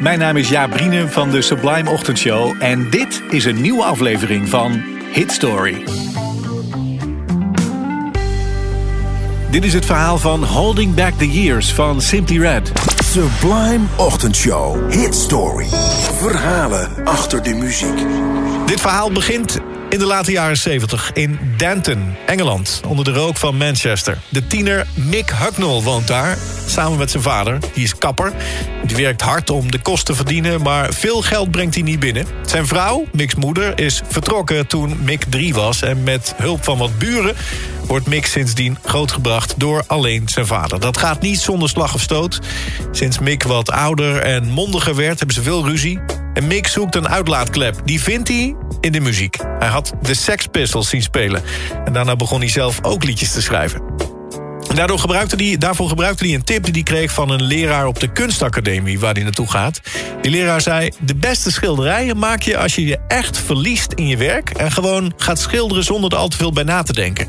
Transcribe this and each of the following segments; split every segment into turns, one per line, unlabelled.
Mijn naam is Jaap Brienen van de Sublime Ochtendshow en dit is een nieuwe aflevering van Hit Story. Dit is het verhaal van Holding Back the Years van Simply Red.
Sublime Ochtendshow. Hit Story. Verhalen achter de muziek.
Dit verhaal begint in de late jaren 70 in Danton, Engeland, onder de rook van Manchester. De tiener Mick Hucknall woont daar, samen met zijn vader. Die is kapper. Die werkt hard om de kosten te verdienen, maar veel geld brengt hij niet binnen. Zijn vrouw, Mick's moeder, is vertrokken toen Mick drie was... en met hulp van wat buren wordt Mick sindsdien grootgebracht door alleen zijn vader. Dat gaat niet zonder slag of stoot. Sinds Mick wat ouder en mondiger werd, hebben ze veel ruzie. En Mick zoekt een uitlaatklep. Die vindt hij in de muziek. Hij had de Sex Pistols zien spelen. En daarna begon hij zelf ook liedjes te schrijven. Daardoor gebruikte hij, daarvoor gebruikte hij een tip die hij kreeg van een leraar op de kunstacademie waar hij naartoe gaat. Die leraar zei: De beste schilderijen maak je als je je echt verliest in je werk en gewoon gaat schilderen zonder er al te veel bij na te denken.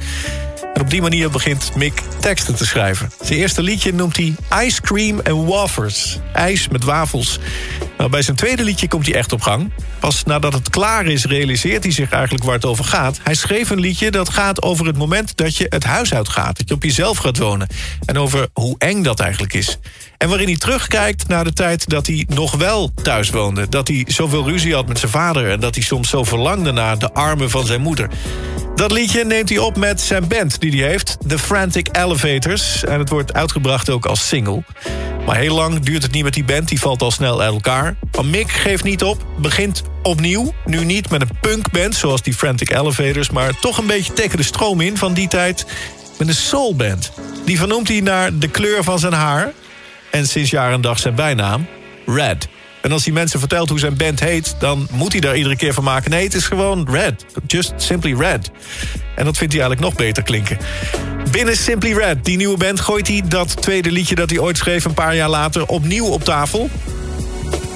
En op die manier begint Mick teksten te schrijven. Zijn eerste liedje noemt hij Ice Cream and Wafers. IJs met wafels. Nou, bij zijn tweede liedje komt hij echt op gang. Pas nadat het klaar is, realiseert hij zich eigenlijk waar het over gaat. Hij schreef een liedje dat gaat over het moment dat je het huis uitgaat. Dat je op jezelf gaat wonen. En over hoe eng dat eigenlijk is. En waarin hij terugkijkt naar de tijd dat hij nog wel thuis woonde. Dat hij zoveel ruzie had met zijn vader... en dat hij soms zo verlangde naar de armen van zijn moeder. Dat liedje neemt hij op met zijn band die hij heeft, The Frantic Elevators. En het wordt uitgebracht ook als single. Maar heel lang duurt het niet met die band, die valt al snel uit elkaar. Maar Mick geeft niet op, begint opnieuw. Nu niet met een punkband zoals die Frantic Elevators... maar toch een beetje tegen de stroom in van die tijd met een soulband. Die vernoemt hij naar de kleur van zijn haar... en sinds jaar en dag zijn bijnaam, Red. En als hij mensen vertelt hoe zijn band heet... dan moet hij daar iedere keer van maken. Nee, het is gewoon Red. Just Simply Red. En dat vindt hij eigenlijk nog beter klinken. Binnen Simply Red, die nieuwe band, gooit hij dat tweede liedje... dat hij ooit schreef een paar jaar later opnieuw op tafel.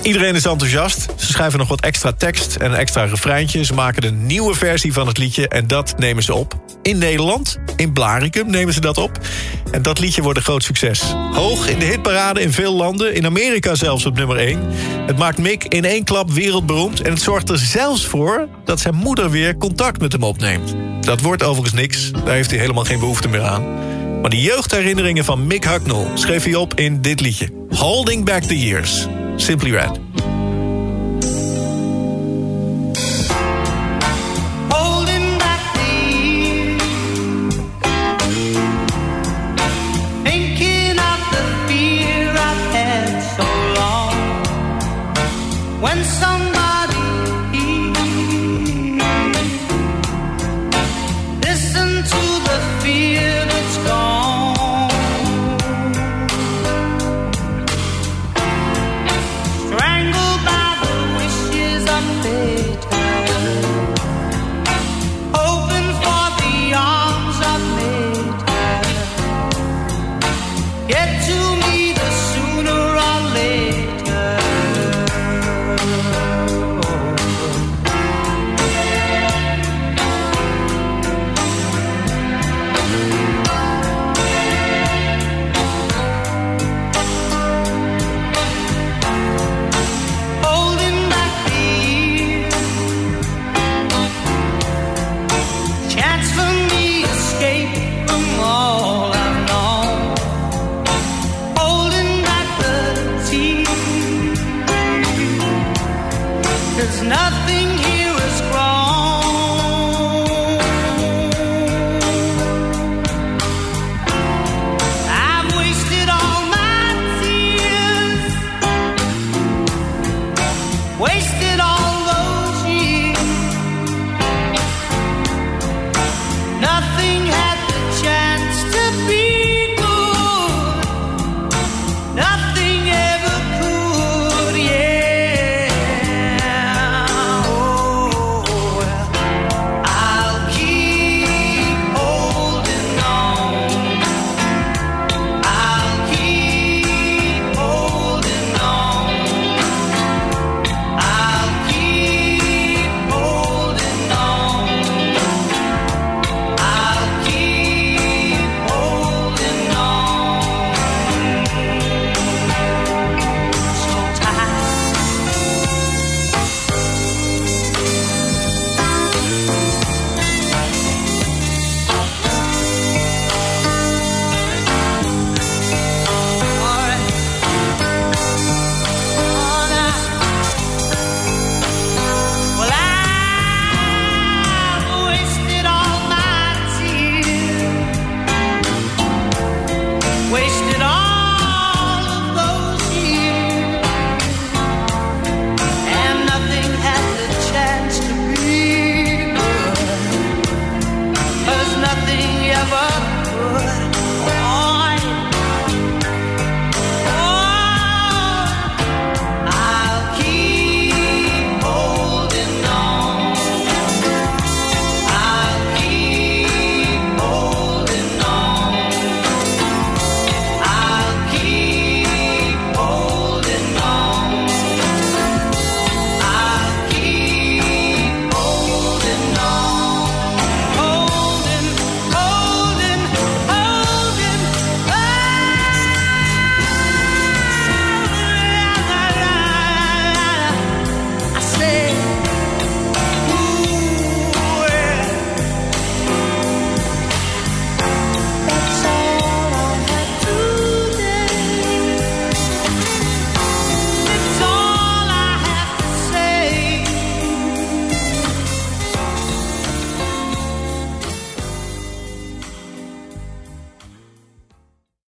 Iedereen is enthousiast. Ze schrijven nog wat extra tekst en een extra refreintje. Ze maken een nieuwe versie van het liedje en dat nemen ze op. In Nederland, in Blaricum nemen ze dat op. En dat liedje wordt een groot succes. Hoog in de hitparade in veel landen, in Amerika zelfs op nummer 1. Het maakt Mick in één klap wereldberoemd... en het zorgt er zelfs voor dat zijn moeder weer contact met hem opneemt. Dat wordt overigens niks, daar heeft hij helemaal geen behoefte meer aan. Maar de jeugdherinneringen van Mick Hucknall schreef hij op in dit liedje. Holding Back the Years. Simply Red.
nothing